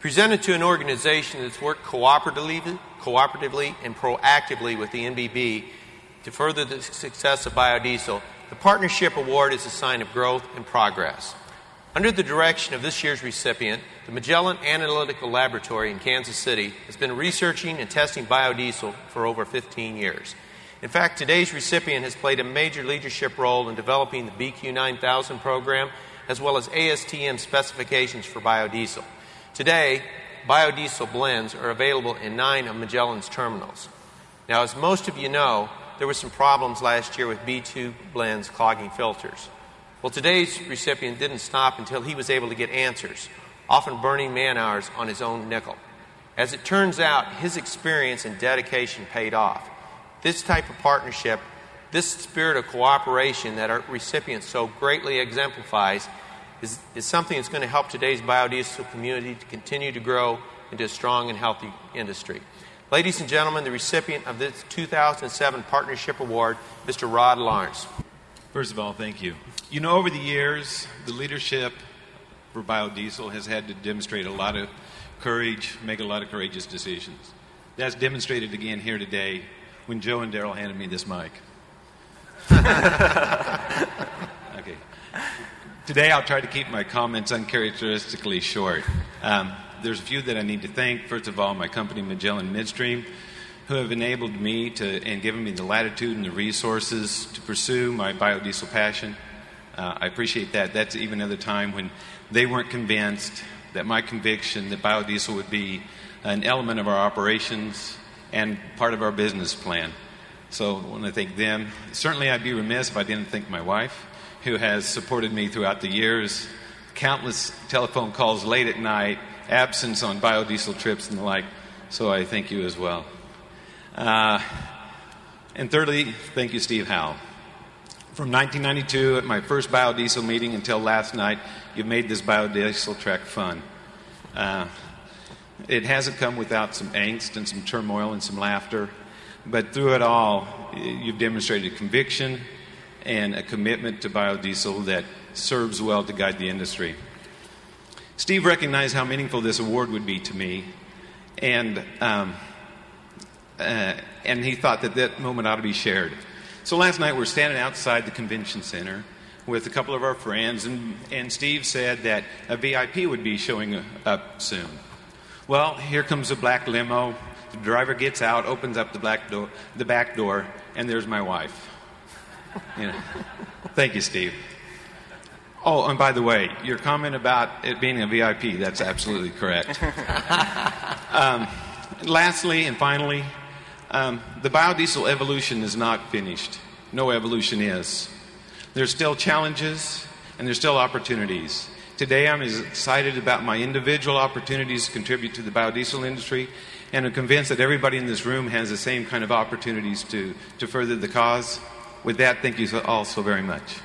Presented to an organization that's worked cooperatively, cooperatively and proactively with the NBB to further the success of biodiesel, the Partnership Award is a sign of growth and progress. Under the direction of this year's recipient, the Magellan Analytical Laboratory in Kansas City has been researching and testing biodiesel for over 15 years. In fact, today's recipient has played a major leadership role in developing the BQ 9000 program as well as ASTM specifications for biodiesel. Today, biodiesel blends are available in nine of Magellan's terminals. Now, as most of you know, there were some problems last year with B2 blends clogging filters. Well, today's recipient didn't stop until he was able to get answers, often burning man hours on his own nickel. As it turns out, his experience and dedication paid off. This type of partnership, this spirit of cooperation that our recipient so greatly exemplifies, is, is something that's going to help today's biodiesel community to continue to grow into a strong and healthy industry. Ladies and gentlemen, the recipient of this 2007 Partnership Award, Mr. Rod Lawrence. First of all, thank you. You know, over the years, the leadership for biodiesel has had to demonstrate a lot of courage, make a lot of courageous decisions. That's demonstrated again here today when Joe and Daryl handed me this mic. Today, I'll try to keep my comments uncharacteristically short. Um, there's a few that I need to thank. First of all, my company, Magellan Midstream, who have enabled me to and given me the latitude and the resources to pursue my biodiesel passion. Uh, I appreciate that. That's even at a time when they weren't convinced that my conviction that biodiesel would be an element of our operations and part of our business plan. So I want to thank them. Certainly, I'd be remiss if I didn't thank my wife, who has supported me throughout the years. Countless telephone calls late at night, absence on biodiesel trips and the like. So I thank you as well. Uh, and thirdly, thank you, Steve Howell. From 1992 at my first biodiesel meeting until last night, you've made this biodiesel trek fun. Uh, it hasn't come without some angst and some turmoil and some laughter, but through it all, you've demonstrated conviction and a commitment to biodiesel that serves well to guide the industry. Steve recognized how meaningful this award would be to me, and um, uh, and he thought that that moment ought to be shared. So last night we're standing outside the convention center with a couple of our friends, and, and Steve said that a VIP would be showing up soon. Well, here comes a black limo. The driver gets out, opens up the, black door, the back door, and there's my wife. You know. Thank you, Steve. Oh, and by the way, your comment about it being a VIP, that's absolutely correct. um, lastly and finally, um, the biodiesel evolution is not finished. No evolution is. There's still challenges and there's still opportunities. Today, I'm as excited about my individual opportunities to contribute to the biodiesel industry, and I'm convinced that everybody in this room has the same kind of opportunities to, to further the cause. With that, thank you all so very much.